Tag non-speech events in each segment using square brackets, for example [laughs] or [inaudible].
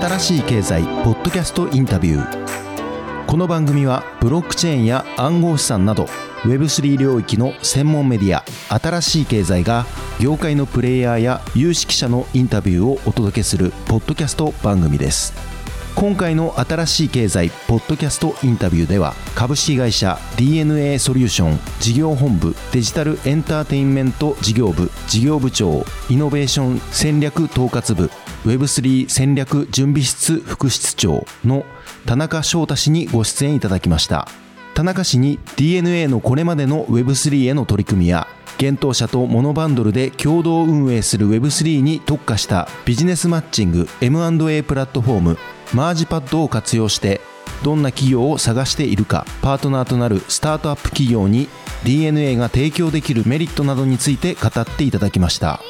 新しい経済ポッドキャストインタビュー。この番組はブロックチェーンや暗号資産など Web3 領域の専門メディア新しい経済が業界のプレイヤーや有識者のインタビューをお届けするポッドキャスト番組です。今回の新しい経済ポッドキャストインタビューでは株式会社 DNA ソリューション事業本部デジタルエンターテインメント事業部事業部長イノベーション戦略統括部 Web3 戦略準備室副室長の田中翔太氏にご出演いただきました。田中氏に DNA のこれまでの Web3 への取り組みや現当社とモノバンドルで共同運営する Web3 に特化したビジネスマッチング M&A プラットフォーム。マージパッドを活用してどんな企業を探しているかパートナーとなるスタートアップ企業に DNA が提供できるメリットなどについて語っていただきました。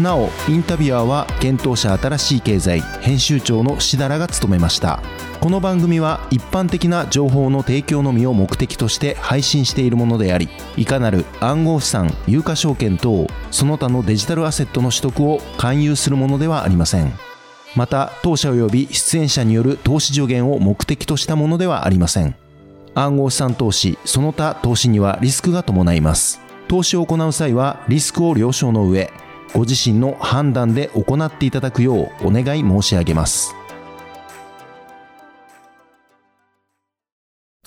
なおインタビュアーは検討者新しい経済編集長のしだらが務めました。この番組は一般的な情報の提供のみを目的として配信しているものでありいかなる暗号資産有価証券等その他のデジタルアセットの取得を勧誘するものではありません。また当社及び出演者による投資助言を目的としたものではありません。暗号資産投資その他投資にはリスクが伴います。投資を行う際はリスクを了承の上ご自身の判断で行っていただくようお願い申し上げます。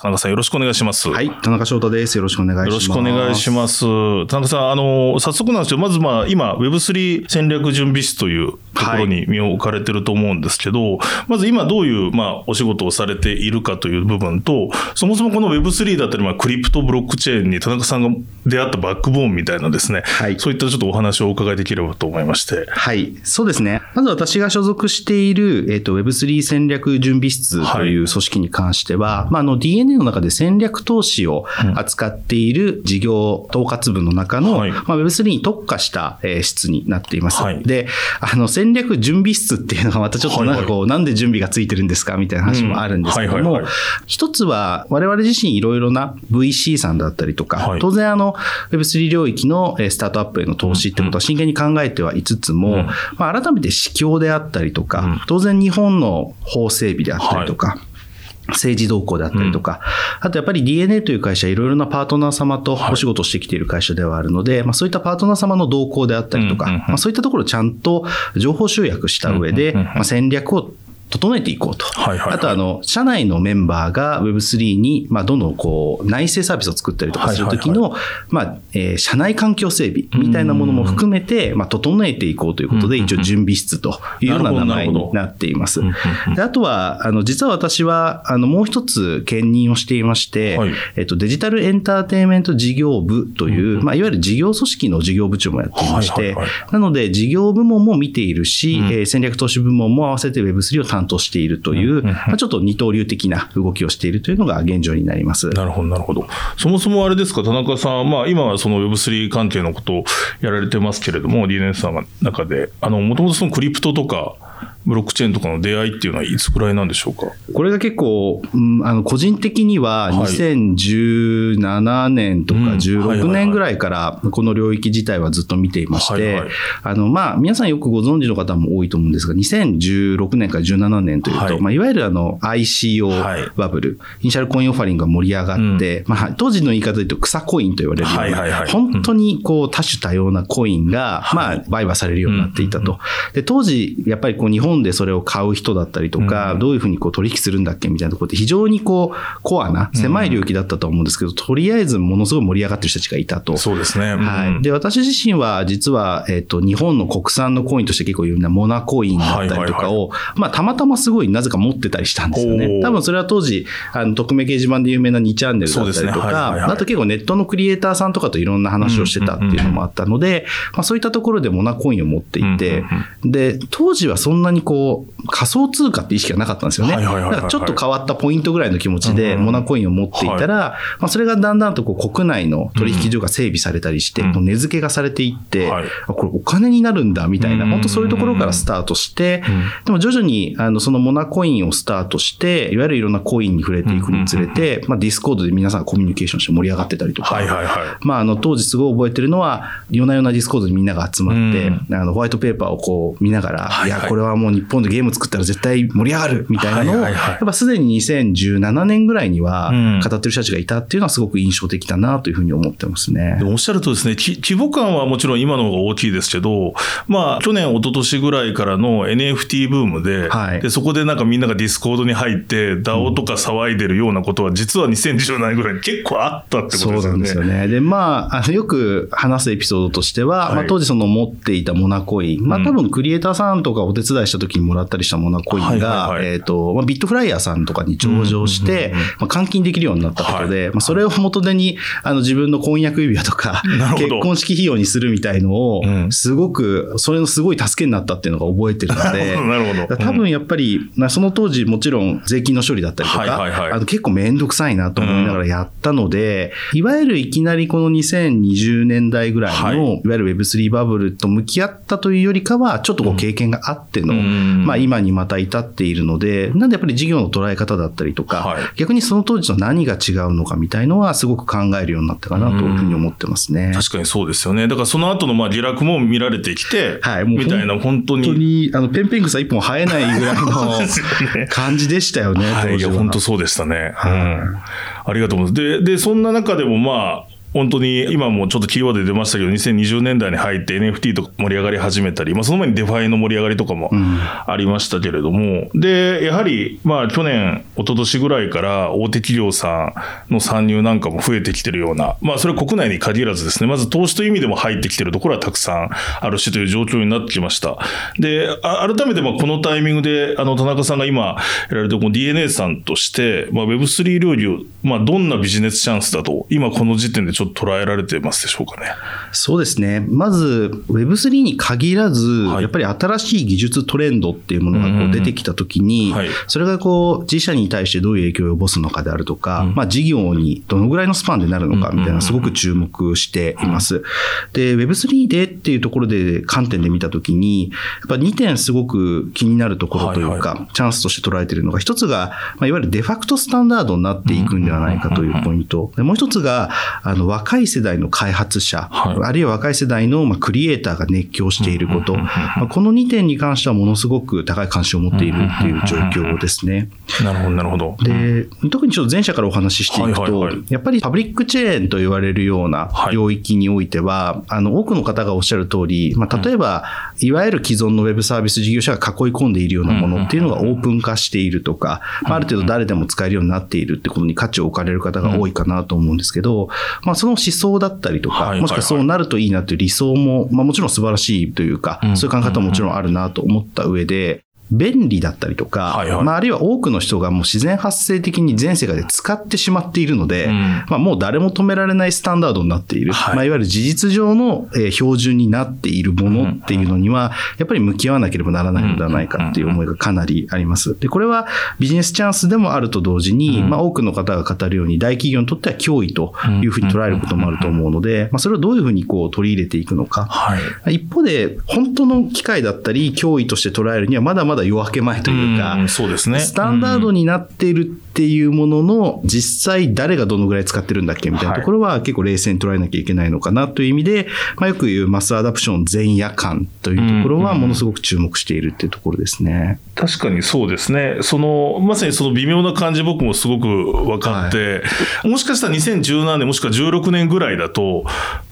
田中さんよろしくお願いします。はい、田中翔太です。よろしくお願いします。よろしくお願いします。田中さん、あの、早速なんですけど、まずまあ、今、Web3 戦略準備室というところに身を置かれてると思うんですけど、はい、まず今どういう、まあ、お仕事をされているかという部分と、そもそもこの Web3 だったり、まあ、クリプトブロックチェーンに田中さんが出会ったバックボーンみたいなですね、はい、そういったちょっとお話をお伺いできればと思いまして。はい、そうですね。まず私が所属している、えっ、ー、と、Web3 戦略準備室という組織に関しては、はい、まあ、あの、DNA の中で戦略投資を扱っている事業統括部の中の、はい、まあ、Web3 に特化した、えー、室になっています。はい、で、あの、戦略準備室っていうのがまたちょっとなんかこう、はい。はい、なんで準備がついてるんですかみたいな話もあるんですけども、一つは我々自身いろいろな VC さんだったりとか、当然あの、Web3 領域のスタートアップへの投資ってことは真剣に考えてはいつつも、うん、まあ、改めて市況であったりとか、うん、当然日本の法整備であったりとか、政治動向であったりとか、うん、あとやっぱり DNA という会社、いろいろなパートナー様とお仕事してきている会社ではあるので、はい、まあ、そういったパートナー様の動向であったりとか、まあ、そういったところをちゃんと情報集約した上で、まあ、戦略を整えていこうと。はいはいはい、あと、あの、社内のメンバーが Web3 に、まあ、どんどんこう、内製サービスを作ったりとかするときの、はい。はいはい、まあ、えー、社内環境整備みたいなものも含めて、まあ、整えていこうということで、一応準備室というような名前になっています。であとは、あの、実は私は、あの、もう一つ兼任をしていまして、はい、えっと、デジタルエンターテインメント事業部という、まあ、いわゆる事業組織の事業部長もやっていまして、はいはいはい、なので、事業部門も見ているし、うん、えー、戦略投資部門も合わせて Web3 を担当しているという、まあ、ちょっと二刀流的な動きをしているというのが現状になります。なるほど、なるほど。そもそもあれですか、田中さん、まあ、今はその Web3 関係のことをやられてますけれども、DNA さんの中で、あの、もともとそのクリプトとか、ブロックチェーンとかの出会いっていうのはいつくらいなんでしょうか？これが結構、うん、あの個人的には2017年とか16年ぐらいからこの領域自体はずっと見ていまして、あのまあ皆さんよくご存知の方も多いと思うんですが、2016年から17年というと、はい。まあ、いわゆるあの ICO バブル、イニシャルコインオファリングが盛り上がって、うん、まあ当時の言い方で言うと草コインと言われるような、本当にこう多種多様なコインが、まあ売買されるようになっていたと。で当時やっぱりこう日本でそれを買う人だったりとか、うん、どういうふうにこう取引するんだっけみたいなところって非常にこうコアな狭い領域だったと思うんですけど、うん、とりあえずものすごい盛り上がってる人たちがいたと。そうですね。うん、はい。で、私自身は実は、えっ、ー、と、日本の国産のコインとして結構有名なモナコインだったりとかを、まあ、たまたますごいなぜか持ってたりしたんですよね。多分それは当時、あの、匿名掲示板で有名な2チャンネルだったりとか、ね。はいはいはい、あと結構ネットのクリエイターさんとかといろんな話をしてたっていうのもあったので、まあ、そういったところでモナコインを持っていて、で、当時はそんなにこう、仮想通貨って意識がなかったんですよね。だからちょっと変わったポイントぐらいの気持ちでモナコインを持っていたら、まあ、それがだんだんとこう国内の取引所が整備されたりして、値付けがされていって、これお金になるんだみたいな、本当そういうところからスタートして、でも徐々にあのそのモナコインをスタートして、いわゆるいろんなコインに触れていくにつれて、まあ、ディスコードで皆さんがコミュニケーションして盛り上がってたりとか、まあ、あの当時すごい覚えてるのは、夜な夜なディスコードにみんなが集まって、あのホワイトペーパーをこう見ながら、いや、これはもう日本でゲーム作ったら絶対盛り上がるみたいなのを、やっぱすでに2017年ぐらいにはうん。語ってる人たちがいたっていうのはすごく印象的だなというふうに思ってますね。おっしゃるとですね、き規模感はもちろん今の方が大きいですけど、まあ、去年、一昨年ぐらいからの NFT ブームで、はい。でそこでなんかみんながディスコードに入って、DAO とか騒いでるようなことは、実は2017年ぐらいに結構あったってことそうですよね。なんですよね。で、まあ、あのよく話すエピソードとしては、はい。まあ、当時その持っていたモナコイン、まあうん。多分クリエイターさんとかお手伝いした時にもらったりしたモナコインはいが、えっ、と、まあ、ビットフライヤーさんとかに上場して、まあ、換金できるようになったことで、はい。まあ、それを元手に、あの、自分の婚約指輪とか [laughs] 結婚式費用にするみたいのをう、ん。すごく、それのすごい助けになったっていうのが覚えてるので、[laughs] なるほど。だから多分やっぱり、まあその当時もちろん税金の処理だったりとか、あの結構めんどくさいなと思いながらやったので、いわゆるいきなりこの2020年代ぐらいの、はい。い、わゆる Web3 バブルと向き合ったというよりかは、ちょっとこう経験があっての、うんまあ今にまた至っているので、なんでやっぱり事業の捉え方だったりとか、はい逆にその当時と何が違うのかみたいのはすごく考えるようになったかなというふうに思ってますね。確かにそうですよね。だからその後のまあ下落も見られてきて、はいもうみたいな本当本当に。に、あの、ペンペン草一本生えないぐらいの感じでしたよね、はい、いや。本当そうでしたね。うん。ありがとうございます。で、で、そんな中でもまあ、本当に今もちょっとキーワードで出ましたけど、2020年代に入って NFT とか盛り上がり始めたり、まあその前に DeFi の盛り上がりとかもん。ありましたけれども、で、やはりまあ去年、一昨年ぐらいから大手企業さんの参入なんかも増えてきてるような、まあそれは国内に限らずですね、まず投資という意味でも入ってきてるところはたくさんあるしという状況になってきました。で、あ改めてまあこのタイミングで、あの田中さんが今やられるとこの DNA さんとして、まあ Web3 領域を、まあどんなビジネスチャンスだと、今この時点でちょっと捉えられてますでしょうかね。そうですね。まず、Web3 に限らず、はいやっぱり新しい技術トレンドっていうものがこうん出てきたときに、はいそれがこう、自社に対してどういう影響を及ぼすのかであるとか、うんまあ事業にどのぐらいのスパンでなるのかみたいな、すごく注目しています。で、Web3 でっていうところで、観点で見たときに、やっぱ2点すごく気になるところというか、はいチャンスとして捉えているのが、一つが、まあ、いわゆるデファクトスタンダードになっていくんではないかというポイント。でもう一つが、あの、若い世代の開発者、はい。あるいは若い世代のまあクリエイターが熱狂していること、この2点に関してはものすごく高い関心を持っているっていう状況ですね。なるほど、なるほど。で、特にちょっと前者からお話ししていくとやっぱりパブリックチェーンと言われるようなはい。領域においては、あの、多くの方がおっしゃる通り、まあ、例えば、いわゆる既存のウェブサービス事業者が囲い込んでいるようなものっていうのがオープン化しているとか、まあ、ある程度誰でも使えるようになっているってことに価値を置かれる方が多いかなと思うんですけど、まあ、その思想だったりとか、もしくはそうなるといいなという理想も、まあ、もちろん素晴らしいというかう、ん。そういう考え方ももちろんあるなと思った上で、便利だったりとか、はいはい。まあ、あるいは多くの人がもう自然発生的に全世界で使ってしまっているので、うん。まあ、もう誰も止められないスタンダードになっている、はい。いまあ、いわゆる事実上のえー標準になっているものっていうのには、やっぱり向き合わなければならないのではないかっていう思いがかなりあります。で、これはビジネスチャンスでもあると同時に、うん。まあ、多くの方が語るように大企業にとっては脅威というふうに捉えることもあると思うので、まあ、それをどういうふうにこう取り入れていくのか。はい。一方で、本当の機会だったり、脅威として捉えるにはまだまだ夜明け前というか、うんそうですね。スタンダードになっているっていうものの、実際誰がどのぐらい使ってるんだっけみたいなところは結構冷静に捉えなきゃいけないのかなという意味で、まあ、よく言うマスアダプション前夜間というところはものすごく注目しているっていうところですね。確かにそうですね。その、まさにその微妙な感じ僕もすごく分かって、もしかしたら2017年もしくは16年ぐらいだと、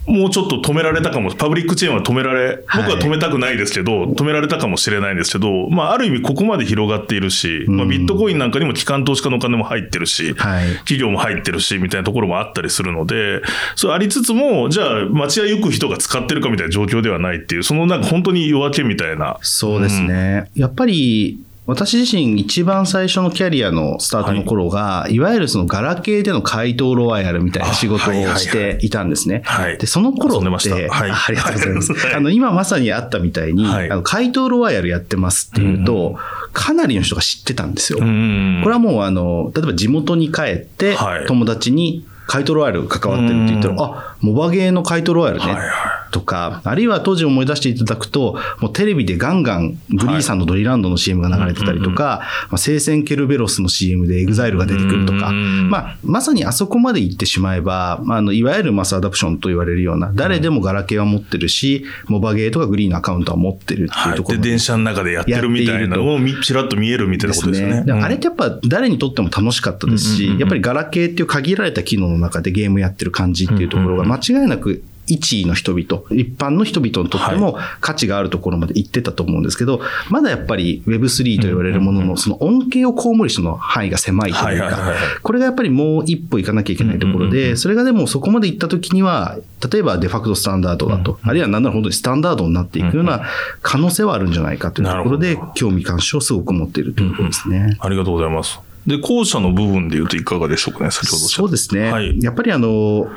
もうちょっと止められたかも、パブリックチェーンは止められ、僕は止めたくないですけど、止められたかもしれないんですけど、まあある意味ここまで広がっているし、まあビットコインなんかにも機関投資家のお金も入ってるし、はい。企業も入ってるし、みたいなところもあったりするので、それありつつも、じゃあ街へ行く人が使ってるかみたいな状況ではないっていう、そのなんか本当に夜明けみたいな。そうですね。やっぱり、私自身一番最初のキャリアのスタートの頃が、い、わゆるそのガラケーでの怪盗ロワイヤルみたいな仕事をしていたんですね。はい。で、その頃遊んでまって、はい。ありがとうございます。はい。あの、今まさにあったみたいに、はい。あの怪盗ロワイヤルやってますっていうと、かなりの人が知ってたんですよ。うんこれはもう、あの、例えば地元に帰ってはい、友達に怪盗ロワイヤル関わってるって言ったら、うんあ、モバゲーの怪盗ロワイヤルね。はいはいとか、あるいは当時思い出していただくと、もうテレビでガンガングリーさんのドリランドの CM が流れてたりとか、まあ、聖戦ケルベロスの CM でエグザイルが出てくるとか、まあ、まさにあそこまで行ってしまえば、まあ、あのいわゆる mass adoption と言われるような、誰でもガラケーは持ってるし、モバゲーとかグリーのアカウントは持ってるっていうところ、はい、で、電車の中でやってるみたいなのをちらっと。見えるみたいなことですね。すね。あれってやっぱ誰にとっても楽しかったですし、やっぱりガラケーっていう限られた機能の中でゲームやってる感じっていうところが間違いなく一位の人々、一般の人々にとっても価値があるところまで行ってたと思うんですけど、まだやっぱり Web3 と言われるものの、その恩恵を被る人の範囲が狭いというか、これがやっぱりもう一歩行かなきゃいけないところで、それがでもそこまで行った時には、例えばデファクトスタンダードだと、あるいは何なら本当にスタンダードになっていくような可能性はあるんじゃないかというところで、興味関心をすごく持っているというところですね。ありがとうございます。で、後者の部分で言うといかがでしょうかね、先ほどそうですね。はい、やっぱりあの、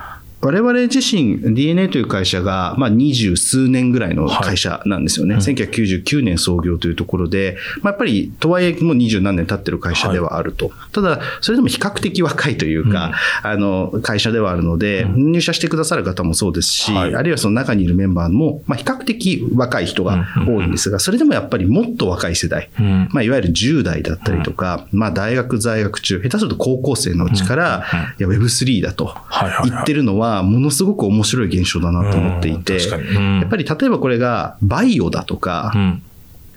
我々自身 DNA という会社が、まあ、二十数年ぐらいの会社なんですよね。はい、1999年創業というところで、まあ、やっぱりとはいえもう二十何年経ってる会社ではあると。はい、ただ、それでも比較的若いというか、うん、あの、会社ではあるので、うん、入社してくださる方もそうですし、はい、あるいはその中にいるメンバーも、まあ、比較的若い人が多いんですが、それでもやっぱりもっと若い世代、うん、まあ、いわゆる10代だったりとか、まあ、大学在学中、下手すると高校生のうちから、いや、Web3 だと言ってるのは、ものすごく面白い現象だなと思っていて、やっぱり例えばこれがバイオだとか、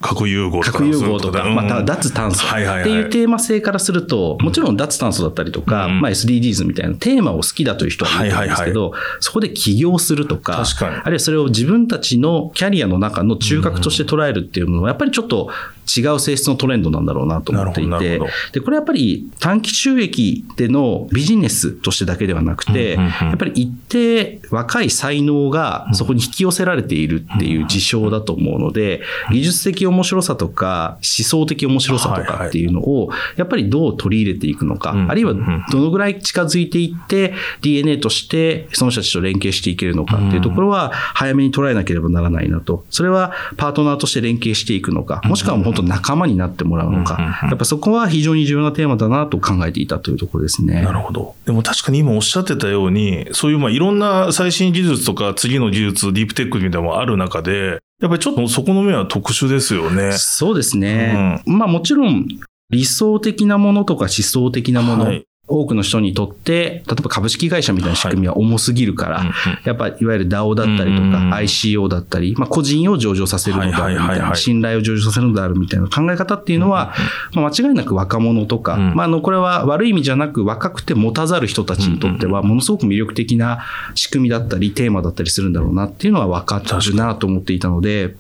核融合とか。核融合とか、また脱炭素っていうテーマ性からすると、もちろん脱炭素だったりとか、まあ SDGs みたいなテーマを好きだという人はいるんですけど、そこで起業するとか、あるいはそれを自分たちのキャリアの中の中核として捉えるっていうのは、やっぱりちょっと違う性質のトレンドなんだろうなと思っていて、で、これやっぱり短期収益でのビジネスとしてだけではなくて、やっぱり一定若い才能がそこに引き寄せられているっていう事象だと思うので、技術的面白さとか思想的面白さとかっていうのを、やっぱりどう取り入れていくのか、あるいはどのぐらい近づいていって DNA としてその人たちと連携していけるのかっていうところは早めに捉えなければならないなと。それはパートナーとして連携していくのか、もしくは本当と仲間になってもらうのか、やっぱそこは非常に重要なテーマだなと考えていたというところですね。なるほど。でも確かに今おっしゃってたように、そういうまあいろんな最新技術とか次の技術、ディープテックみたいなのもある中で、やっぱりちょっとそこの面は特殊ですよね。そうですね。うん、まあもちろん理想的なものとか思想的なもの、はい多くの人にとって、例えば株式会社みたいな仕組みは重すぎるから、やっぱいわゆる DAO だったりとか ICO だったり、まあ個人を上場させるのであるみたいな、信頼を上場させるのであるみたいな考え方っていうのは、まあ間違いなく若者とか、まああのこれは悪い意味じゃなく若くて持たざる人たちにとってはものすごく魅力的な仕組みだったりテーマだったりするんだろうなっていうのは分かってるなと思っていたので、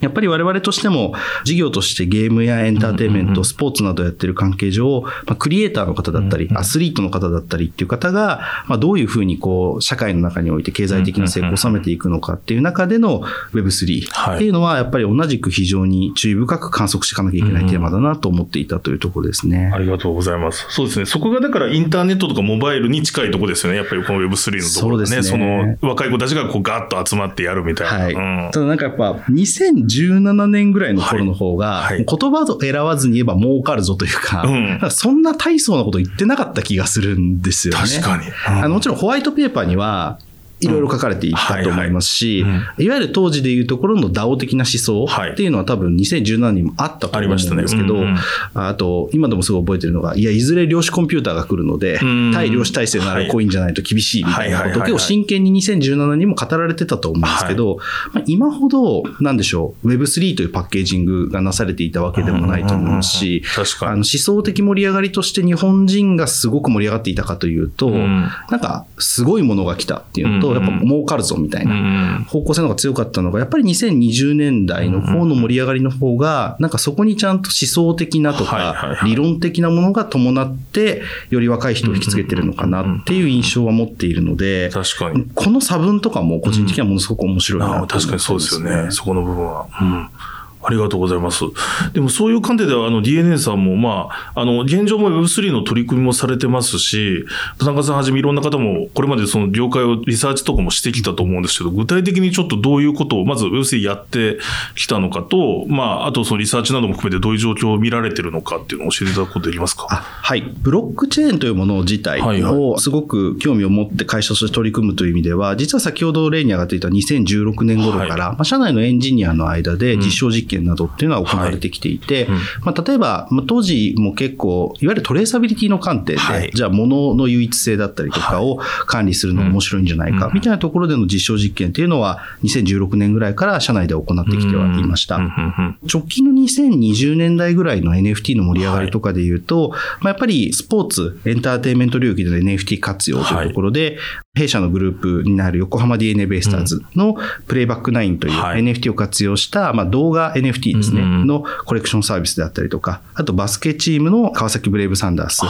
やっぱり我々としても事業としてゲームやエンターテインメント、スポーツなどやってる関係上、まあ、クリエイターの方だったり、アスリートの方だったりっていう方が、まあ、どういうふうにこう、社会の中において経済的な成功を収めていくのかっていう中での Web3 っていうのは、やっぱり同じく非常に注意深く観測していかなきゃいけないテーマだなと思っていたというところですね。ありがとうございます。そうですね。そこがだからインターネットとかモバイルに近いところですよね。やっぱりこの Web3 のところですね。その若い子たちがこうガッと集まってやるみたいな。はい。うん、ただなんかやっぱ2017年ぐらいの頃の方が、はいはい、言葉を選ばずに言えば儲かるぞというか、うん、かそんな大層なこと言ってなかった気がするんですよね。確かに。うん、あのもちろんホワイトペーパーには、いろいろ書かれていたと思いますし、いわゆる当時でいうところの DAO 的な思想っていうのは多分2017年もあったと思うんですけど、あと、今でもすごい覚えてるのが、いや、いずれ量子コンピューターが来るので、対量子体制のあるコインじゃないと厳しいみたいなことを真剣に2017年にも語られてたと思うんですけど、まあ、今ほど、なんでしょう、Web3 というパッケージングがなされていたわけでもないと思うし、あの思想的盛り上がりとして日本人がすごく盛り上がっていたかというと、なんか、すごいものが来たっていうのと、と、やっぱ儲かるぞみたいな方向性の方が強かったのが、やっぱり2020年代の方の盛り上がりの方が、なんかそこにちゃんと思想的なとか、理論的なものが伴って、より若い人を引きつけてるのかなっていう印象は持っているので、確かに。この差分とかも個人的にはものすごく面白いな、確かにそうですよね。そこの部分は。うんあありがとうございます。でもそういう観点では、あの DNA さんも、まあ、あの、現状も Web3 の取り組みもされてますし、田中さんはじめいろんな方も、これまでその業界をリサーチとかもしてきたと思うんですけど、具体的にちょっとどういうことを、まず Web3 やってきたのかと、まあ、あとそのリサーチなども含めてどういう状況を見られてるのかっていうのを教えていただくことできますか？はい。ブロックチェーンというもの自体をすごく興味を持って会社として取り組むという意味では、実は先ほど例に上がっていた2016年頃から、はい、まあ、社内のエンジニアの間で実証実験などっていうのは行われてきていて、うん。はい、まあ、例えば、まあ、当時も結構、いわゆるトレーサビリティの観点で、はい、じゃあ物の唯一性だったりとかを管理するの面白いんじゃないか、みたいなところでの実証実験っていうのは、2016年ぐらいから社内で行ってきてはいました。直近の2020年代ぐらいの NFT の盛り上がりとかで言うと、まあ、やっぱりスポーツ、エンターテインメント領域での NFT 活用というところで、弊社のグループになる横浜 DNA ベイスターズのプレイバックナインという NFT を活用した、まあ、動画 NFT ですね、のコレクションサービスであったりとか、あとバスケチームの川崎ブレイブサンダース。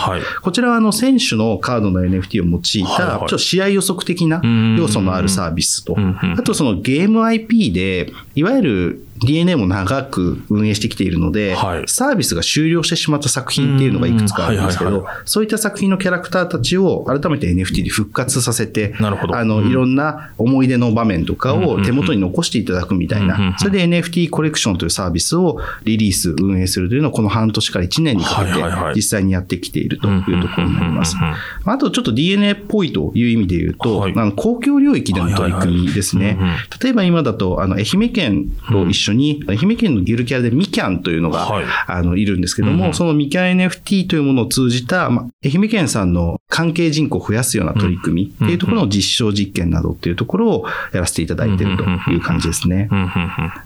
こちらはあの選手のカードの NFT を用いた、ちょっと試合予測的な要素のあるサービスと、あとそのゲーム IP で、いわゆる DNA も長く運営してきているので、はい、サービスが終了してしまった作品っていうのがいくつかあるんですけど、そういった作品のキャラクターたちを改めて NFT で復活させて、あの、いろんな思い出の場面とかを手元に残していただくみたいな、それで NFT コレクションというサービスをリリース、運営するというのをこの半年から1年にかけて実際にやってきているというところになります。あとちょっと DNA っぽいという意味で言うと、あの公共領域での取り組みですね。例えば今だと、あの、愛媛県と一緒緒に、愛媛県のゆるキャラでミキャンというのが、はい、あの、いるんですけども、うん、そのミキャン NFT というものを通じた、ま、愛媛県さんの関係人口を増やすような取り組みっていうところの実証実験などっていうところをやらせていただいているという感じですね。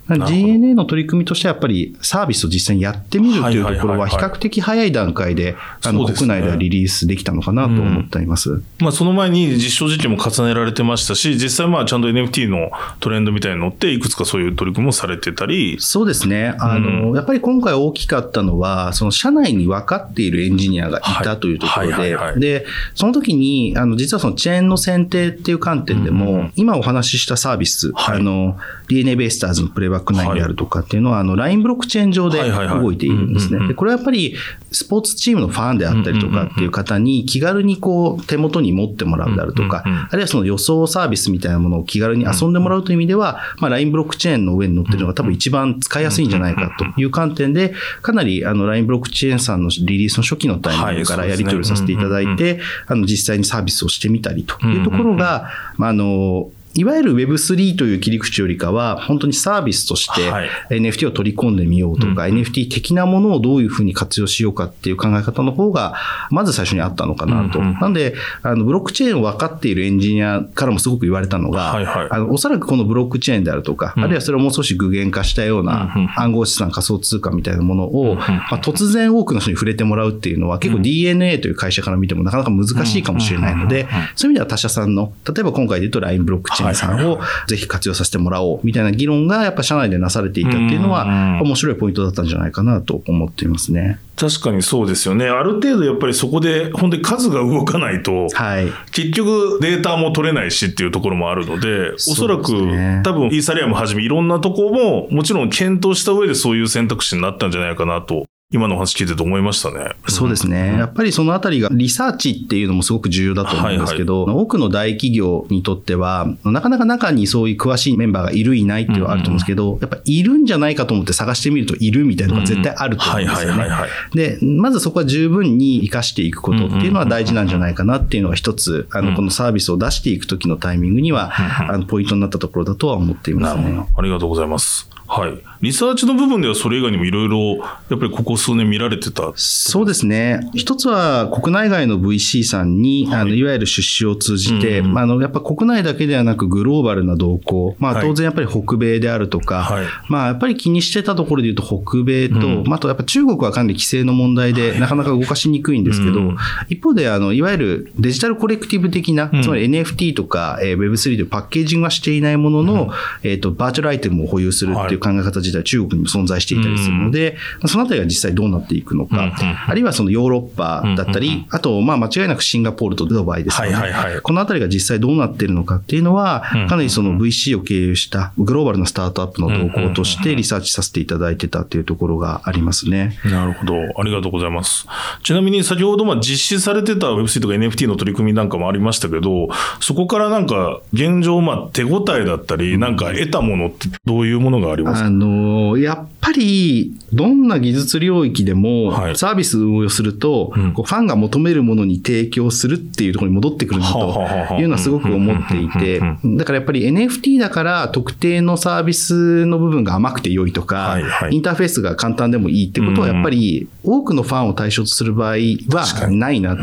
GNA の取り組みとしてはやっぱりサービスを実際にやってみるというところは比較的早い段階で、あの、国内ではリリースできたのかなと思っています。うん、まあ、その前に実証実験も重ねられてましたし、実際まあ、ちゃんと NFT のトレンドみたいに乗って、いくつかそういう取り組みもされてたり。そうですね。あの、うん、やっぱり今回大きかったのは、その社内に分かっているエンジニアがいたというところで、で、その時に、あの、実はそのチェーンの選定っていう観点でも、うん、今お話ししたサービス、はい、あの、DNA ベイスターズのプレイバックナインであるとかっていうのは、あの、LINE ブロックチェーン上で動いているんですね。で、これはやっぱり、スポーツチームのファンであったりとかっていう方に気軽にこう、手元に持ってもらうであるとか、あるいはその予想サービスみたいなものを気軽に遊んでもらうという意味では、まあ、LINE ブロックチェーンの上に乗ってるのが多分一番使いやすいんじゃないかという観点で、かなりあの LINE ブロックチェーンさんのリリースの初期のタイミングからやり取りさせていただいて、あの実際にサービスをしてみたりというところが、まあ、あの、いわゆる Web3 という切り口よりかは、本当にサービスとして NFT を取り込んでみようとか、NFT 的なものをどういうふうに活用しようかっていう考え方の方が、まず最初にあったのかなと。なんで、あの、ブロックチェーンを分かっているエンジニアからもすごく言われたのが、あのおそらくこのブロックチェーンであるとか、あるいはそれをもう少し具現化したような暗号資産仮想通貨みたいなものを、まあ、突然多くの人に触れてもらうっていうのは結構 DNA という会社から見てもなかなか難しいかもしれないので、そういう意味では他社さんの、例えば今回で言うと LINE ブロックチェーンさんをぜひ活用させてもらおうみたいな議論がやっぱ社内でなされていたっていうのは面白いポイントだったんじゃないかなと思っていますね。確かにそうですよね。ある程度やっぱりそこで本当に数が動かないと、はい、結局データも取れないしっていうところもあるので、おそらく、ね、多分イーサリアムはじめいろんなとこももちろん検討した上でそういう選択肢になったんじゃないかなと今の話聞いてて思いましたね。そうですね。やっぱりそのあたりがリサーチっていうのもすごく重要だと思うんですけど、はいはい、多くの大企業にとっては、なかなか中にそういう詳しいメンバーがいるいないっていうのはあると思うんですけど、やっぱいるんじゃないかと思って探してみるといるみたいなのが絶対あると思うんですよね。で、まずそこは十分に活かしていくことっていうのは大事なんじゃないかなっていうのは一つ、あの、このサービスを出していくときのタイミングには、あの、ポイントになったところだとは思っていますね。ありがとうございます。はい。リサーチの部分ではそれ以外にもいろいろ、やっぱりここ数年見られてたそうですね。一つは国内外の VC さんに、はい、あのいわゆる出資を通じて、うん、あのやっぱ国内だけではなくグローバルな動向、まあ当然やっぱり北米であるとか、はい、まあやっぱり気にしてたところで言うと北米と、うん、まああとやっぱ中国はかなり規制の問題でなかなか動かしにくいんですけど、うん、一方であのいわゆるデジタルコレクティブ的な、つまり NFT とか、えー、Web3 というパッケージングはしていないものの、えっ、ー、とバーチャルアイテムを保有するっていう考え方自体中国にも存在していたりするので、そのあたりが実際どうなっていくのか、あるいはそのヨーロッパだったり、あと、まあ間違いなくシンガポールとドバイですよね。このあたりが実際どうなっているのかっていうのは、かなりその VC を経由したグローバルなスタートアップの動向としてリサーチさせていただいてたっていうところがありますね。なるほど。ありがとうございます。ちなみに先ほどまあ実施されてた Web3 とか NFT の取り組みなんかもありましたけど、そこからなんか現状まあ手応えだったり、なんか得たものってどういうものがありますますか？あの、やっぱりどんな技術領域でもサービスをすると、こうファンが求めるものに提供するっていうところに戻ってくるんだというのはすごく思っていて、だからやっぱり NFT だから特定のサービスの部分が甘くて良いとか、インターフェースが簡単でもいいってことはやっぱり多くのファンを対象とする場合はないなと。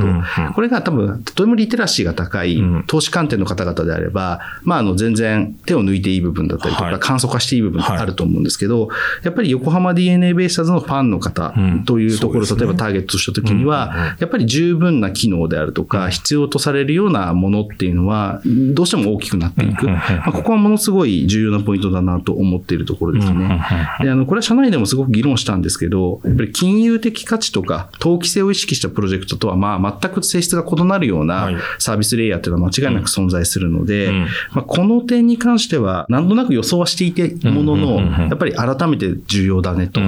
これが多分、とてもリテラシーが高い投資観点の方々であれば、まあ、あの、全然手を抜いていい部分だったりとか、簡素化していい部分あると思うんですけど、やっぱり横浜 DNA ベイスターズのファンの方というところ、例えばターゲットとしたときには、やっぱり十分な機能であるとか、必要とされるようなものっていうのは、どうしても大きくなっていく。まあ、ここはものすごい重要なポイントだなと思っているところですね。で、あの、これは社内でもすごく議論したんですけど、やっぱり金融的価値とか、投機性を意識したプロジェクトとは、まあ、全く性質が異なるようなサービスレイヤーっていうのは間違いなく存在するので、まあ、この点に関しては、なんとなく予想はしていてものの、やっぱり改めて重要だねと。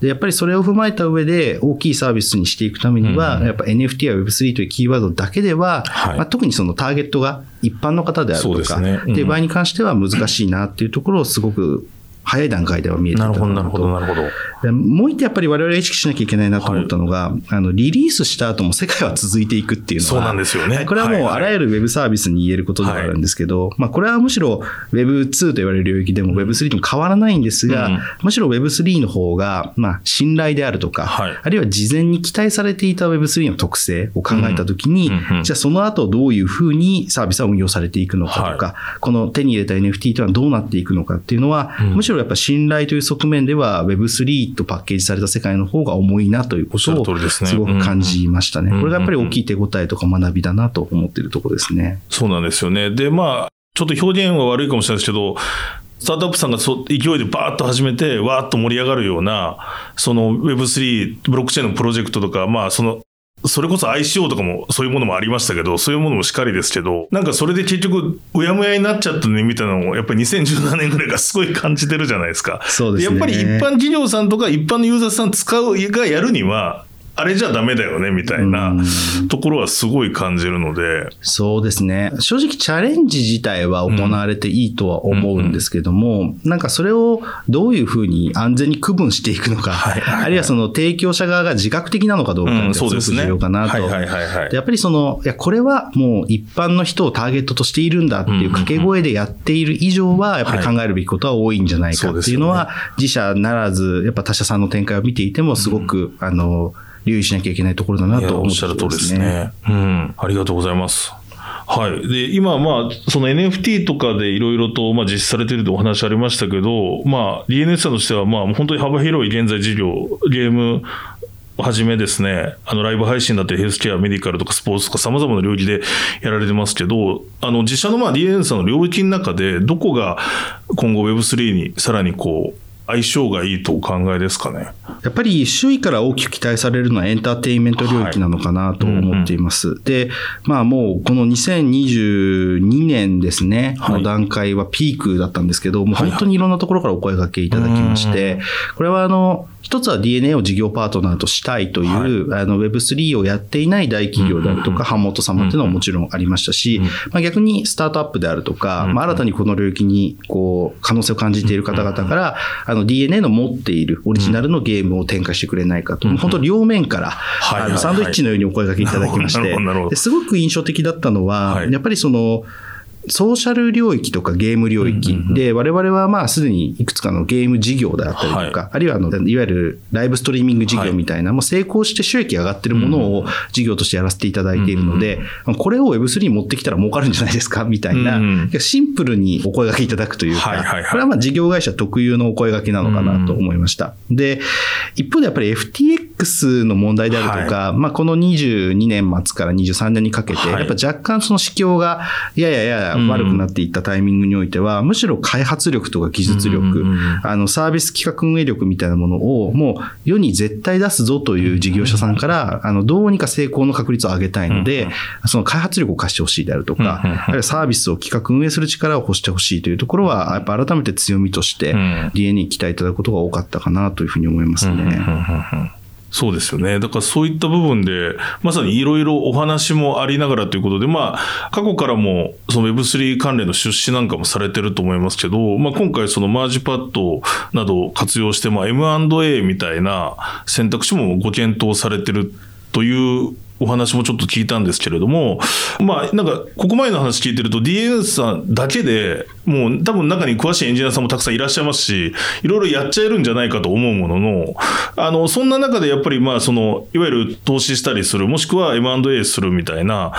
で、やっぱりそれを踏まえた上で、大きいサービスにしていくためには、やっぱ NFT や Web3 というキーワードだけでは、まあ、特にそのターゲットが一般の方であるとか、っていう場合に関しては難しいなっていうところをすごく早い段階では見えてたなるほど、なるほど、なるほど。もう一点やっぱり我々意識しなきゃいけないなと思ったのが、はい、あの、リリースした後も世界は続いていくっていうのは、そうなんですよね。これはもうあらゆるウェブサービスに言えることではあるんですけど、はい、まあこれはむしろ Web2 と言われる領域でも Web3 とも変わらないんですが、うん、むしろ Web3 の方が、まあ信頼であるとか、はい、あるいは事前に期待されていた Web3 の特性を考えたときに、うん、じゃあその後どういうふうにサービスは運用されていくのかとか、この手に入れた NFT とはどうなっていくのかっていうのは、うん、むしろやっぱ信頼という側面では Web3 とパッケージされた世界の方が重いなということをすごく感じましたね。これがやっぱり大きい手応えとか学びだなと思っているところですね。そうなんですよね。で、まあ、ちょっと表現は悪いかもしれないですけど、スタートアップさんがそ勢いでバーッと始めて、わーっと盛り上がるような、その Web3、ブロックチェーンのプロジェクトとか、まあ、そのそれこそ ICO とかもそういうものもありましたけど、そういうものもしっかりですけど、なんかそれで結局、うやむやになっちゃったねみたいなのを、やっぱり2017年ぐらいからすごい感じてるじゃないですか。そうですね。やっぱり一般企業さんとか一般のユーザーさん使うがやるには、あれじゃダメだよね、みたいなところはすごい感じるので。そうですね。正直チャレンジ自体は行われていいとは思うんですけども、うん、なんかそれをどういうふうに安全に区分していくのか、はいはいはい、あるいはその提供者側が自覚的なのかどうかってすごく重要かなと。やっぱりその、いや、これはもう一般の人をターゲットとしているんだっていう掛け声でやっている以上は、やっぱり考えるべきことは多いんじゃないかっていうのは、自社ならず、やっぱ他社さんの展開を見ていてもすごく、あの、留意しなきゃいけないところだなと思って、ね、おっしゃる通りですね。うん。ありがとうございます。はい。で、今、まあ、その NFT とかでいろいろと、まあ、実施されているとお話ありましたけど、まあ、DNS さんとしては、まあ、本当に幅広い現在事業、ゲーム、はじめですね、あの、ライブ配信だってヘルスケア、メディカルとかスポーツとか様々な領域でやられてますけど、あの、自社のまあ DNS さんの領域の中で、どこが今後 Web3 にさらにこう、相性がいいとお考えですかね？やっぱり周囲から大きく期待されるのはエンターテインメント領域なのかなと思っています。はい。うんうん、で、まあもうこの2022年ですね、はい、の段階はピークだったんですけど、もう本当にいろんなところからお声掛けいただきまして、これはあの、一つは DNA を事業パートナーとしたいという、はい、あの Web3 をやっていない大企業であるとか、版元様っていうのはもちろんありましたし、まあ、逆にスタートアップであるとか、まあ、新たにこの領域にこう可能性を感じている方々から、あの DNA の持っているオリジナルのゲームを展開してくれないかと、本当両面から、あのサンドイッチのようにお声掛けいただきまして、すごく印象的だったのは、やっぱりその、ソーシャル領域とかゲーム領域で、我々はまあすでにいくつかのゲーム事業であったりとか、あるいはあの、いわゆるライブストリーミング事業みたいな、もう成功して収益上がってるものを事業としてやらせていただいているので、これを Web3 に持ってきたら儲かるんじゃないですかみたいな、シンプルにお声掛けいただくというか、これはまあ事業会社特有のお声掛けなのかなと思いました。で、一方でやっぱり FTX の問題であるとか、はい、まあこの22年末から23年にかけて、やっぱ若干その市況がやややや悪くなっていったタイミングにおいては、むしろ開発力とか技術力、あのサービス企画運営力みたいなものをもう世に絶対出すぞという事業者さんから、あのどうにか成功の確率を上げたいので、その開発力を貸してほしいであるとか、あるいはサービスを企画運営する力を欲してほしいというところは、やっぱ改めて強みとして、DNA に期待いただくことが多かったかなというふうに思いますね。そうですよね。だからそういった部分で、まさにいろいろお話もありながらということで、まあ、過去からもその Web3 関連の出資なんかもされてると思いますけど、まあ今回そのマージパッドなどを活用して、まあ M&A みたいな選択肢もご検討されてるというお話もちょっと聞いたんですけれども、まあ、なんか、ここまでの話聞いてると、DNS さんだけでもう多分中に詳しいエンジニアさんもたくさんいらっしゃいますし、いろいろやっちゃえるんじゃないかと思うものの、あの、そんな中でやっぱりまあ、その、いわゆる投資したりする、もしくは M&A するみたいな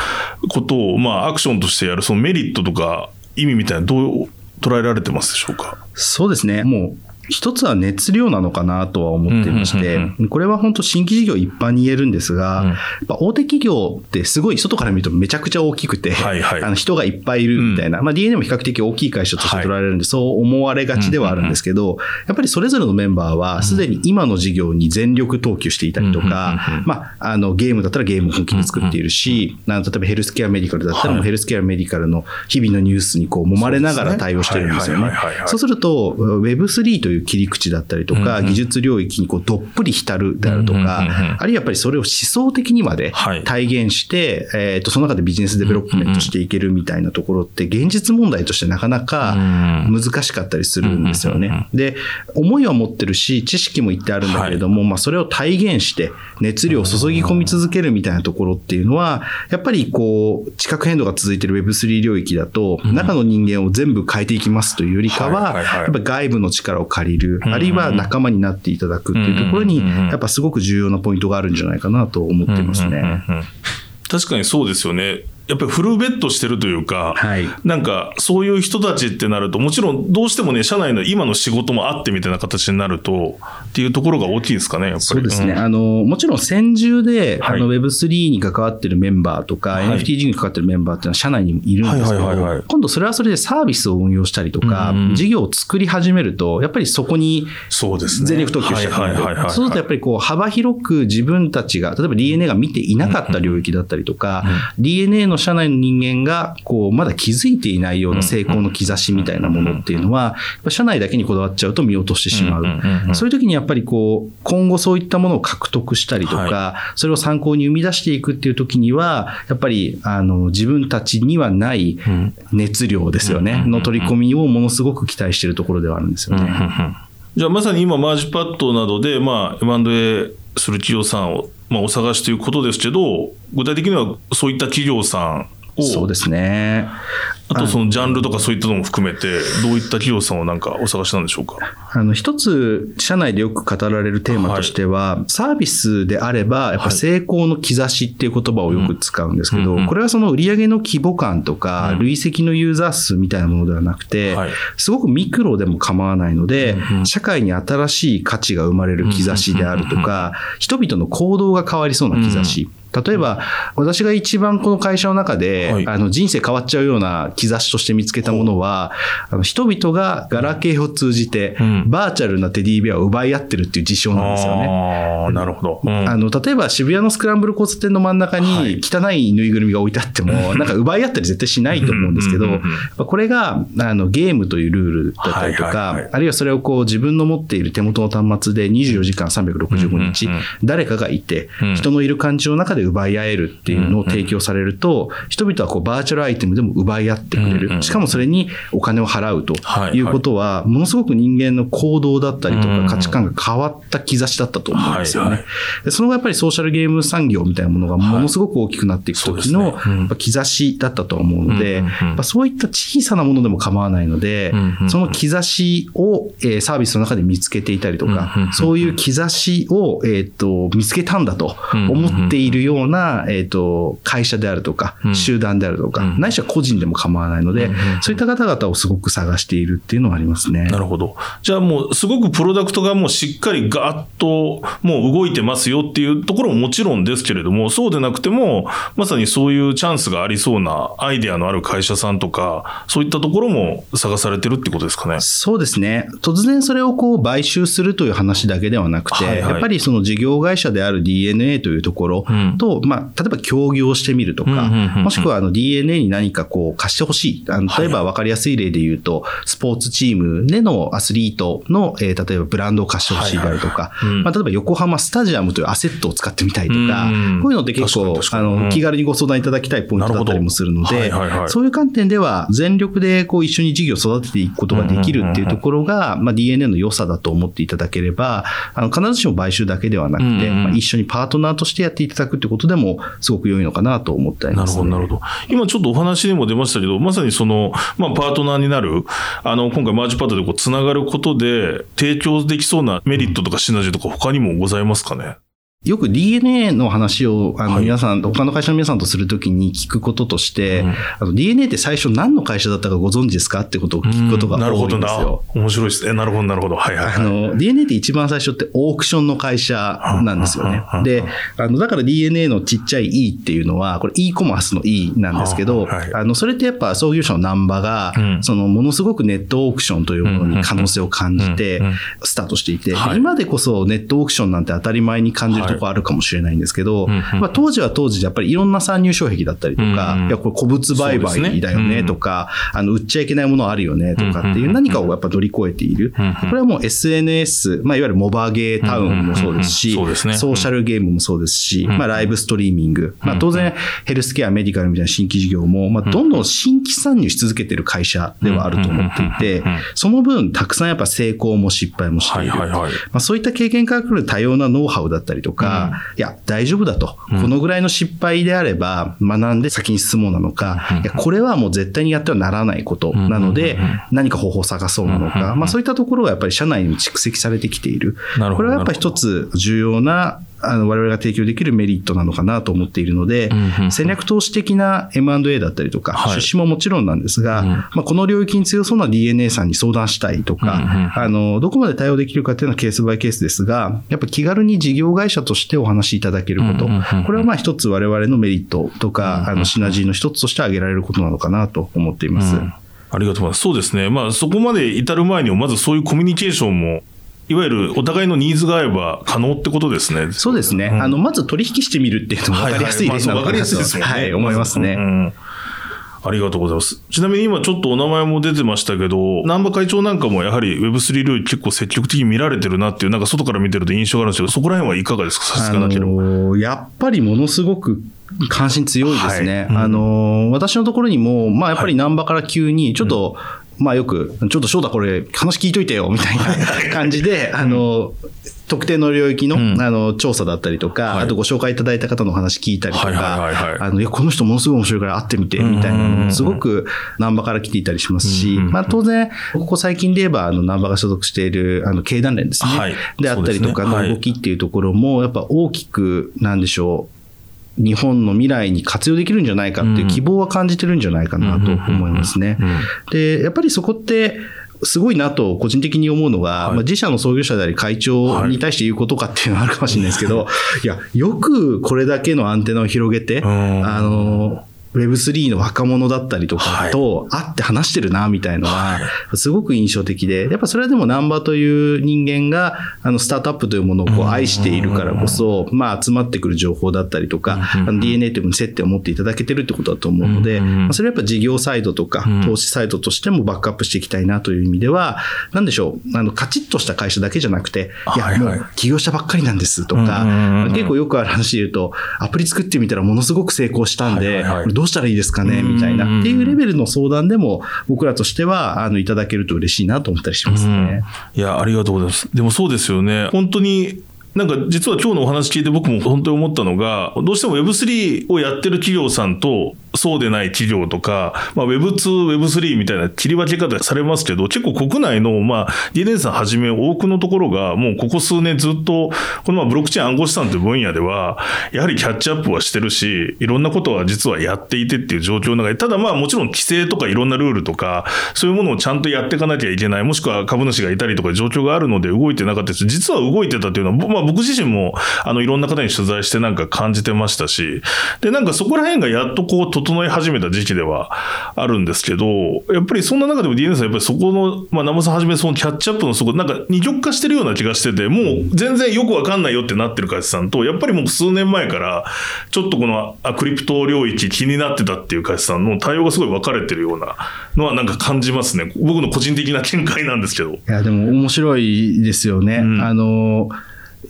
ことを、まあ、アクションとしてやる、そのメリットとか意味みたいな、どう捉えられてますでしょうか？そうですね。もう一つは熱量なのかなとは思っていまして、これは本当新規事業一般に言えるんですが、大手企業ってすごい外から見るとめちゃくちゃ大きくて、はいはい、あの人がいっぱいいるみたいな、まあ DNA も比較的大きい会社として取られるんで、そう思われがちではあるんですけど、やっぱりそれぞれのメンバーはすでに今の事業に全力投球していたりとか、まあ、あのゲームだったらゲームを本気に作っているし、例えばヘルスケアメディカルだったらヘルスケアメディカルの日々のニュースにこう揉まれながら対応してるんですよね。そうすると Web3 という切り口だったりとか、技術領域にこうどっぷり浸るであるとか、あるいはやっぱりそれを思想的にまで体現して、えっと、その中で business development していけるみたいなところって、現実問題としてなかなか難しかったりするんですよね。で、思いは持ってるし、知識も一定あるんだけれども、まあそれを体現して、熱量を注ぎ込み続けるみたいなところっていうのは、やっぱりこう、地殻変動が続いている Web3 領域だと、中の人間を全部変えていきますというよりかは、やっぱ外部の力を借りる、あるいは仲間になっていただくっていうところに、やっぱすごく重要なポイントがあるんじゃないかなと思ってますね。確かにそうですよね。やっぱりフルベッドしてるというか、はい、なんかそういう人たちってなると、もちろんどうしてもね、社内の今の仕事もあってみたいな形になると、っていうところが大きいですかね、やっぱり。そうですね。うん、あの、もちろん戦中で、はい、あの Web3 に関わってるメンバーとか、はい、NFT 事業に関わってるメンバーっていうのは社内にもいるんですけど、今度それはそれでサービスを運用したりとか、うん、事業を作り始めると、やっぱりそこに全力投球してそうするとやっぱりこう幅広く自分たちが、例えば DNA が見ていなかった領域だったりとか、うん、DNA の社内の人間間が、こう、まだ気づいていないような成功の兆しみたいなものっていうのは、社内だけにこだわっちゃうと見落としてしまう。そういう時にやっぱりこう、今後そういったものを獲得したりとか、それを参考に生み出していくっていう時には、やっぱり、あの、自分たちにはない熱量ですよね、の取り込みをものすごく期待しているところではあるんですよね。じゃあまさに今、マージパッドなどで、まあ、M&A する企業さんを、まあ、お探しということですけど、具体的にはそういった企業さんそうですね。あとそのジャンルとかそういったのも含めて、どういった企業さんをなんかお探しなんでしょうか？あの、一つ、社内でよく語られるテーマとしては、はい、サービスであれば、やっぱ成功の兆しっていう言葉をよく使うんですけど、これはその売上の規模感とか、累積のユーザー数みたいなものではなくて、すごくミクロでも構わないので、社会に新しい価値が生まれる兆しであるとか、人々の行動が変わりそうな兆し。例えば、私が一番この会社の中で、はい、あの人生変わっちゃうような兆しとして見つけたものは、あの人々がガラケーを通じて、バーチャルなテディベアを奪い合ってるっていう事象なんですよね。あなるほど、うん、あの。例えば渋谷のスクランブル交差点の真ん中に汚いぬいぐるみが置いてあっても、[laughs] なんか奪い合ったり絶対しないと思うんですけど、これがあのゲームというルールだったりとか、あるいはそれをこう自分の持っている手元の端末で24時間365日、誰かがいて、人のいる感じの中で奪い合えるっていうのを提供されると、人々はこうバーチャルアイテムでも奪い合ってくれる。しかもそれにお金を払うということは、ものすごく人間の行動だったりとか価値観が変わった兆しだったと思うんですよね。その後やっぱりソーシャルゲーム産業みたいなものがものすごく大きくなっていく時の兆しだったと思うので、そういった小さなものでも構わないので、その兆しをサービスの中で見つけていたりとか、そういう兆しを、えっと見つけたんだと思っているよような、えっ、と、会社であるとか、集団であるとか、ないしは個人でも構わないので、そういった方々をすごく探しているっていうのはありますね。なるほど。じゃあもう、すごくプロダクトがもうしっかりガーッともう動いてますよっていうところももちろんですけれども、そうでなくても、まさにそういうチャンスがありそうなアイデアのある会社さんとか、そういったところも探されてるってことですかね。そうですね。突然それをこう買収するという話だけではなくて、はいはい、やっぱりその事業会社である DNA というところと、うん、まあ、例えば協業してみるとか、もしくはあの DNA に何かこう貸してほしい。あの例えば分かりやすい例で言うと、スポーツチームでのアスリートの、えー、例えばブランドを貸してほしいであるとか、まあ、例えば横浜スタジアムというアセットを使ってみたいとか、こういうのって結構、あの、気軽にご相談いただきたいポイントだったりもするので、そういう観点では全力でこう一緒に事業を育てていくことができるっていうところが、まあ、DNA の良さだと思っていただければ、あの、必ずしも買収だけではなくて、まあ、一緒にパートナーとしてやっていただくってことでも、すごく良いのかなと思ってあります、ね、なるほど、なるほど。今ちょっとお話にも出ましたけど、まさにその、まあ、パートナーになる、あの、今回マージパートでこう、つながることで、提供できそうなメリットとかシナジーとか他にもございますかね？よく DNA の話を、あの、皆さん、はい、他の会社の皆さんとするときに聞くこととして、うん、あの DNA って最初何の会社だったかご存知ですかってことを聞くことが多いんですよ。面白いです。ね。なるほど、なるほど。はいはい、はい、あの、DNA って一番最初ってオークションの会社なんですよね。で、あの、だから DNA のちっちゃい E っていうのは、これ e コマースの E なんですけど、はい、あの、それってやっぱ創業者の難波が、うん、その、ものすごくネットオークションというものに可能性を感じて、スタートしていて、今でこそネットオークションなんて当たり前に感じるところあるかもしれないんですけど、まあ、当時は当時でやっぱりいろんな参入障壁だったりとか、いや、これ古物売買だよねとか、あの、売っちゃいけないものあるよねとかっていう何かをやっぱ乗り越えている。これはもう SNS、まあ、いわゆるモバゲータウンもそうですし、ソーシャルゲームもそうですし、まあ、ライブストリーミング、まあ、当然ヘルスケア、メディカルみたいな新規事業も、まあ、どんどん新規参入し続けている会社ではあると思っていて、その分、たくさんやっぱ成功も失敗もしている。まあ、そういった経験から来る多様なノウハウだったりとか、いや、大丈夫だと。このぐらいの失敗であれば、学んで先に進もうなのか、いや、これはもう絶対にやってはならないことなので、何か方法を探そうなのか、まあそういったところがやっぱり社内に蓄積されてきている。これはやっぱり一つ重要なあの我々が提供できるメリットなのかなと思っているので、戦略投資的な M&A だったりとか、出資ももちろんなんですが、まあ、この領域に強そうな DNA さんに相談したいとか、あの、どこまで対応できるかっていうのはケースバイケースですが、やっぱ気軽に事業会社としてお話しいただけること、これはまあ一つ我々のメリットとか、あの、シナジーの一つとして挙げられることなのかなと思っています。ありがとうございます。そうですね。まあ、そこまで至る前にも、まずそういうコミュニケーションもいわゆるお互いのニーズが合えば可能ってことですね。そうですね。うん、あの、まず取引してみるっていうのも分かりやすいですね。分かりやすいですね。はい、思いますね。うんありがとうございます。ちなみに今ちょっとお名前も出てましたけど、南波会長なんかもやはり Web3 領域結構積極的に見られてるなっていう、なんか外から見てると印象があるんですけど、そこら辺はいかがですか？さすがなければ。やっぱりものすごく関心強いですね。はいうん、あの、私のところにも、まあやっぱり南波から急に、ちょっと、はいまあよく、ちょっと翔太これ話聞いといてよ、みたいな感じで、あの、特定の領域の,、あの調査だったりとか、あとご紹介いただいた方の話聞いたりとか、あの、いや、この人ものすごい面白いから会ってみて、みたいなのすごく南波から来ていたりしますし、まあ当然、ここ最近で言えば、あの、南波が所属している、あの、経団連ですね。であったりとかの動きっていうところも、やっぱ大きく、なんでしょう、日本の未来に活用できるんじゃないかっていう希望は感じてるんじゃないかなと思いますね。で、やっぱりそこって、すごいなと個人的に思うのが、はい、まあ、自社の創業者であり会長に対して言うことかっていうのはあるかもしれないですけど、はい、いや、よくこれだけのアンテナを広げて、あの、Web3 の若者だったりとかと会って話してるな、みたいのは、すごく印象的で、やっぱそれはでもナンバーという人間が、あの、スタートアップというものをこう愛しているからこそ、まあ集まってくる情報だったりとか、DNA というものに接点を持っていただけてるってことだと思うので、それはやっぱ事業サイドとか、投資サイドとしてもバックアップしていきたいなという意味では、なんでしょう、あの、カチッとした会社だけじゃなくて、いや、もう起業したばっかりなんですとか、結構よくある話で言うと、アプリ作ってみたらものすごく成功したんで、どうしたらいいですかね？みたいなっていうレベルの相談でも僕らとしてはあのいただけると嬉しいなと思ったりしますね。いやありがとうございます。でもそうですよね。本当になんか実は今日のお話聞いて僕も本当に思ったのが、どうしても Web3 をやってる企業さんとそうでない企業とか、まあ、Web2、Web3 みたいな切り分け方されますけど、結構国内の、まあ、DNA さんはじめ多くのところが、もうここ数年ずっと、このまあブロックチェーン暗号資産という分野では、やはりキャッチアップはしてるし、いろんなことは実はやっていてっていう状況の中で、ただまあもちろん規制とかいろんなルールとか、そういうものをちゃんとやっていかなきゃいけない、もしくは株主がいたりとか状況があるので動いてなかったです。実は動いてたっていうのは、まあ僕自身も、あの、いろんな方に取材してなんか感じてましたし、で、なんかそこら辺がやっとこう整い始めた時期ではあるんですけど、やっぱりそんな中でも DNA さん、やっぱりそこの、まあ、生さんはじめそのキャッチアップのそこ、なんか二極化してるような気がしてて、もう全然よくわかんないよってなってる会社さんと、やっぱりもう数年前から、ちょっとこのあクリプト領域気になってたっていう会社さんの対応がすごい分かれてるようなのはなんか感じますね。僕の個人的な見解なんですけど。いや、でも面白いですよね。うん、あの、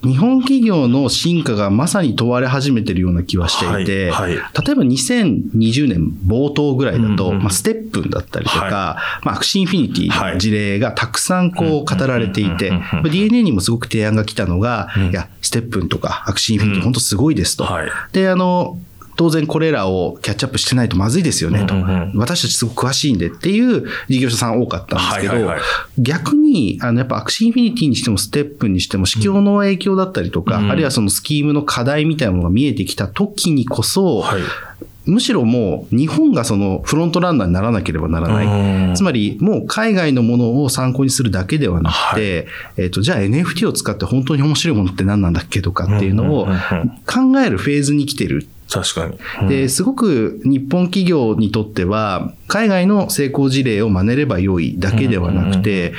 日本企業の進化がまさに問われ始めてるような気はしていて、はいはい、例えば2020年冒頭ぐらいだと、うんうん、まあ、ステップンだったりとか、はい、まあ、アクシーインフィニティの事例がたくさんこう語られていて、DNA にもすごく提案が来たのが、うん、いや、ステップンとかアクシーインフィニティ本当すごいですと。で、あの、当然これらをキャッチアップしてないとまずいですよねと、うんうん、私たちすごく詳しいんでっていう事業者さん多かったんですけど、はいはいはい、逆に、あの、やっぱアクシーインフィニティにしてもステップンにしても、市況の影響だったりとか、うん、あるいはそのスキームの課題みたいなものが見えてきた時にこそ、はい。むしろもう日本がそのフロントランナーにならなければならない。つまりもう海外のものを参考にするだけではなくて、はい、えっ、と、じゃあ NFT を使って本当に面白いものって何なんだっけとかっていうのを考えるフェーズに来てる確かに。うん、で、すごく日本企業にとっては、海外の成功事例を真似ればよいだけではなくて、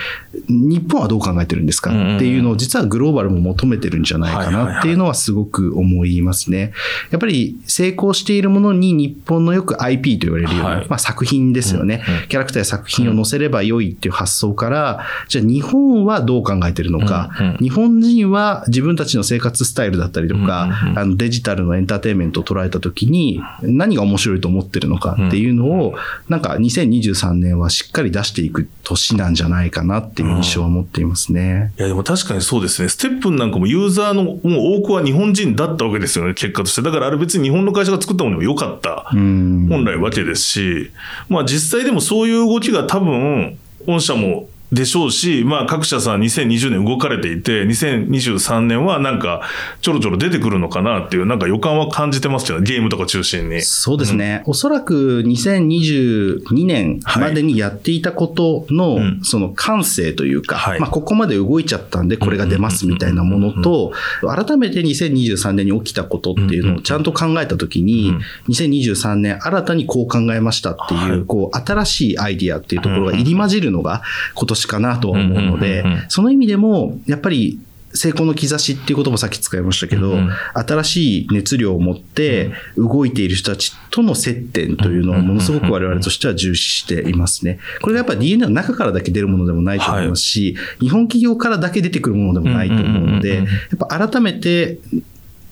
日本はどう考えてるんですかっていうのを実はグローバルも求めてるんじゃないかなっていうのはすごく思いますね。やっぱり成功しているものに日本のよく IP と言われるような、まあ、作品ですよね、キャラクターや作品を載せればよいっていう発想から、じゃあ日本はどう考えてるのか、日本人は自分たちの生活スタイルだったりとか、あのデジタルのエンターテインメントを捉えた時に何が面白いと思ってるのかっていうのを、なんか2023年はしっかり出していく年なんじゃないかなっていう印象を持っていますね。いや、でも確かにそうですね。ステップンなんかもユーザーのもう多くは日本人だったわけですよね、結果として。だからあれ別に日本の会社が作ったものでもよかった、本来わけですし、まあ実際でもそういう動きが多分、御社もでしょうし、まあ各社さん2020年動かれていて、2023年はなんかちょろちょろ出てくるのかなっていうなんか予感は感じてますけど、ゲームとか中心に。そうですね。うん、おそらく2022年までにやっていたことの、その感性というか、はい、まあここまで動いちゃったんでこれが出ますみたいなものと、改めて2023年に起きたことっていうのをちゃんと考えたときに、2023年新たにこう考えましたっていう、こう新しいアイディアっていうところが入り混じるのが今年かなとは思うので、その意味でも、やっぱり成功の兆しっていう言葉さっき使いましたけど、うん新しい熱量を持って動いている人たちとの接点というのをものすごく我々としては重視していますね。これがやっぱ DNA の中からだけ出るものでもないと思いますし、はい、日本企業からだけ出てくるものでもないと思うので、やっぱ改めて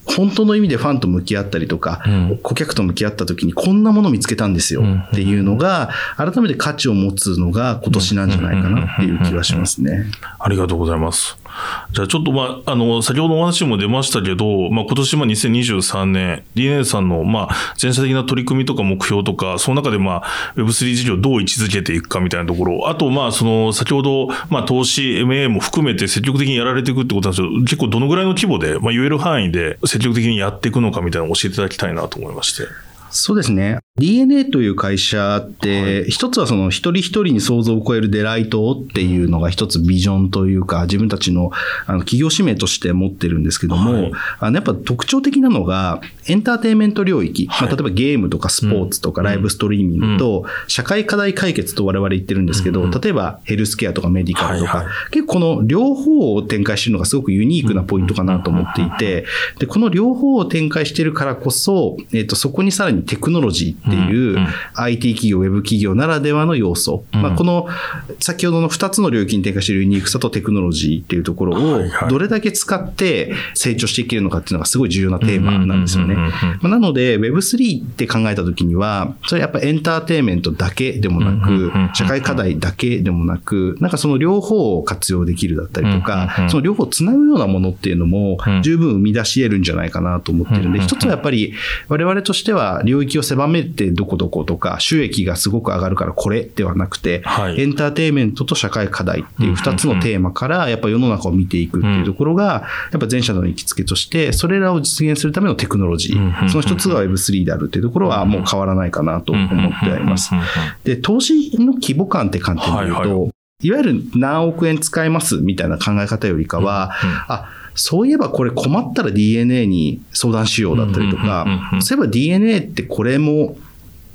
本当の意味でファンと向き合ったりとか、うん、顧客と向き合った時にこんなもの見つけたんですよっていうのが、改めて価値を持つのが今年なんじゃないかなっていう気はしますね。ありがとうございます。じゃあちょっとまあ、あの、先ほどお話も出ましたけど、まあ今年も2023年、DNA さんのまあ、全社的な取り組みとか目標とか、その中でまあ、Web3 事業をどう位置づけていくかみたいなところ、あとまあ、その、先ほど、まあ投資、MA も含めて積極的にやられていくってことなんですけど、結構どのぐらいの規模で、まあ言える範囲で積極的にやっていくのかみたいなのを教えていただきたいなと思いまして。そうですね。DNA という会社って、一つはその一人一人に想像を超えるデライトっていうのが一つビジョンというか、自分たちのあの企業使命として持ってるんですけども、はい、あのやっぱ特徴的なのが、エンターテインメント領域、はい、まあ、例えばゲームとかスポーツとかライブストリーミングと、社会課題解決と我々言ってるんですけど、例えばヘルスケアとかメディカルとか、結構この両方を展開しているのがすごくユニークなポイントかなと思っていて、で、この両方を展開しているからこそ、えっ、と、そこにさらにテクノロジーっていう IT 企業、ウェブ企業ならではの要素。まあ、この先ほどの2つの領域に展開しているユニークさとテクノロジーっていうところをどれだけ使って成長していけるのかっていうのがすごい重要なテーマなんですよね。なので Web3 って考えたときには、それやっぱエンターテインメントだけでもなく、社会課題だけでもなく、なんかその両方を活用できるだったりとか、その両方をつなぐようなものっていうのも十分生み出し得るんじゃないかなと思ってるんで、一つはやっぱり我々としては領域を狭めてどこどことか、収益がすごく上がるからこれではなくて、はい。エンターテインメントと社会課題っていう2つのテーマから、やっぱ世の中を見ていくっていうところが、やっぱ前者の行きつけとして、それらを実現するためのテクノロジー、その一つが Web3 であるっていうところはもう変わらないかなと思ってあります。で、投資の規模感って観点で言うと、はいはいわゆる何億円使えますみたいな考え方よりかは、あ、そういえばこれ困ったら DNA に相談しようだったりとかそういえば DNA ってこれも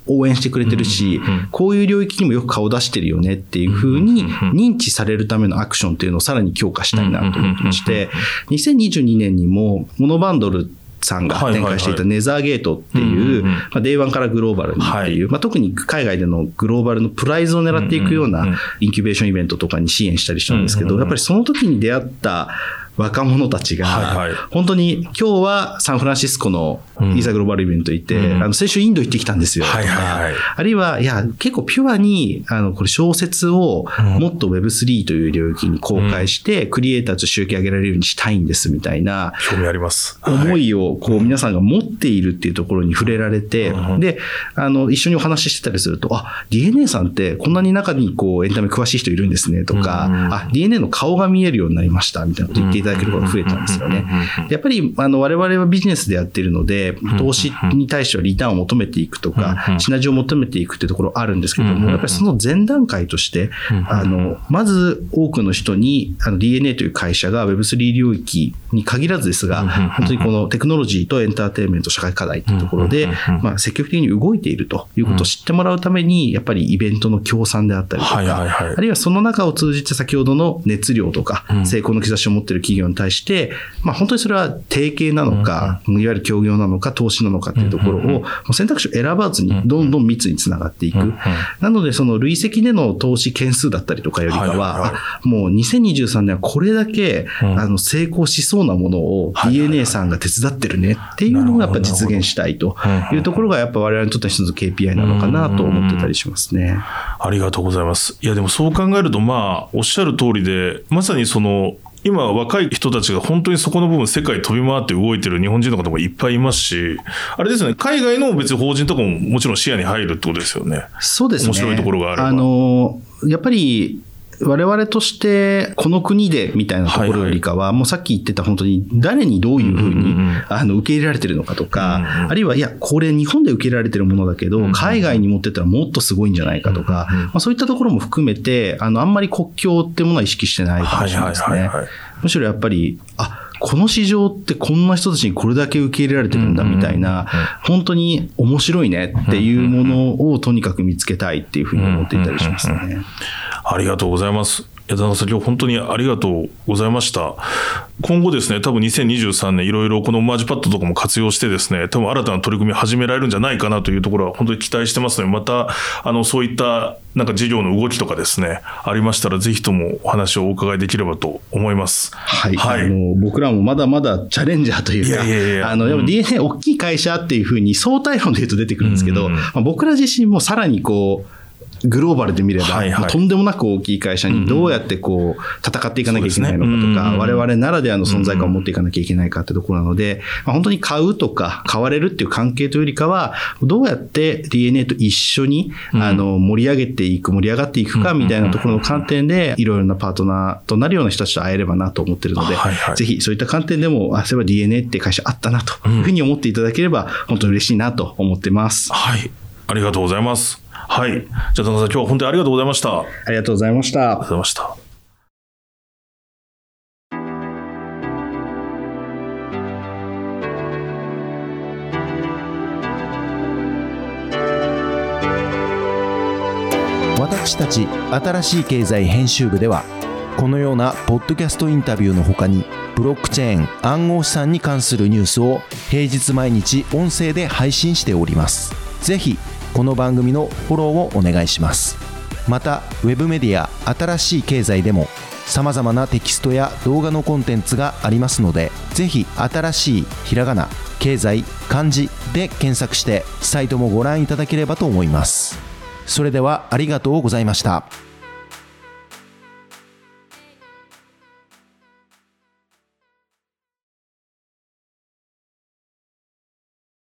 応援してくれてるし、こういう領域にもよく顔出してるよねっていうふうに認知されるためのアクションっていうのをさらに強化したいなと思ってまして、2022年にもモノバンドルさんが展開していたネザーゲートっていう、まあ、 day one からグローバルに。ってい。う、まあ、特に海外でのグローバルのプライズを狙っていくようなインキュベーションイベントとかに支援したりしたんですけど、やっぱりその時に出会った若者たちが、はいはい。本当に今日はサンフランシスコのイーサグローバルイベント行って、うん。あの先週インド行ってきたんですよ。はいはいはい。あるいは、いや、結構ピュアに、あの、これ小説をもっと Web3 という領域に公開して、クリエイターと収益上げられるようにしたいんですみたいな、興味あります。思いをこう皆さんが持っているっていうところに触れられて、で、あの、一緒にお話ししてたりすると、あ、DNA さんってこんなに中にこうエンタメ詳しい人いるんですねとか、うんあ、DNA の顔が見えるようになりましたみたいなこと言っていただけることが増えたんですよね。でやっぱり、あの、我々はビジネスでやっているので、投資に対してはリターンを求めていくとか、シナジーを求めていくっていうところあるんですけども、やっぱりその前段階として、あの、まず多くの人に、あの、DNA という会社が Web3 領域に限らずですが、本当にこのテクノロジーとエンターテインメント社会課題っていうところで、まあ、積極的に動いているということを知ってもらうために、やっぱりイベントの協賛であったりとか、あるいはその中を通じて先ほどの熱量とか、成功の兆しを持っている企業に対して、まあ、本当にそれは提携なのか、いわゆる協業なのか、投資なのかっていうところを、選択肢を選ばずに、どんどん密につながっていく。なので、その累積での投資件数だったりとかよりかはもう2023年はこれだけ、ん。あの成功しそうなものを DNA さんが手伝ってるねっていうのをやっぱ実現したいというところが、やっぱ我々にとっては一つの KPI なのかなと思ってたりしますね。ありがとうございます。いや、でもそう考えると、まあ、おっしゃる通りで、まさにその、今若い人たちが本当にそこの部分世界飛び回って動いてる日本人の方もいっぱいいますし、あれですね、海外の別に法人とかももちろん視野に入るってことですよね。そうですね。面白いところがあればの、やっぱり、我々として、この国でみたいなところよりかは、もうさっき言ってた本当に誰にどういうふうに、あの、受け入れられてるのかとか、あるいは、いや、これ日本で受け入れられてるものだけど、海外に持ってったらもっとすごいんじゃないかとか、まあ、そういったところも含めて、あの、あんまり国境ってものは意識してないかもしれないですね。はいはいはいはい。むしろやっぱり、あ、この市場ってこんな人たちにこれだけ受け入れられてるんだみたいな、本当に面白いねっていうものをとにかく見つけたいっていうふうに思っていたりしますね。ありがとうございます。いや、田中さん、今日本当にありがとうございました。今後ですね、多分2023年、いろいろこのマージパッドとかも活用してですね、多分新たな取り組み始められるんじゃないかなというところは本当に期待してますので、また、あの、そういったなんか事業の動きとかですね、ありましたら、ぜひともお話をお伺いできればと思います。はい。はいあの僕らもまだまだチャレンジャーというか、いやいやいやあの、でもうん DNA 大きい会社っていうふうに相対論で言うと出てくるんですけど、うんまあ、僕ら自身もさらにこう、グローバルで見れば、はいはい。まあとんでもなく大きい会社にどうやってこう、戦っていかなきゃいけないのかとか、ね。うん我々ならではの存在感を持っていかなきゃいけないかってところなので、まあ、本当に買うとか、買われるっていう関係というよりかは、どうやって DNA と一緒に、あの、盛り上げていく、盛り上がっていくかみたいなところの観点で、いろいろなパートナーとなるような人たちと会えればなと思ってるので、はいはい。ぜひそういった観点でも、あ、そういえば DNA って会社あったなというふうに思っていただければ、本当に嬉しいなと思ってます。はい。ありがとうございます。はい。じゃあ、田中さん、今日は本当にありがとうございました。ありありがとうございましたがとう。ございました。私たち新しい経済編集部ではこのようなポッドキャストインタビューの他にブロックチェーン暗号資産に関するニュースを平日毎日音声で配信しておりますぜひこの番組のフォローをお願いしますまた web メディア新しい経済でもさまざまなテキストや動画のコンテンツがありますのでぜひ新しいひらがな経済漢字で検索してサイトもご覧いただければと思いますそれではありがとうございました。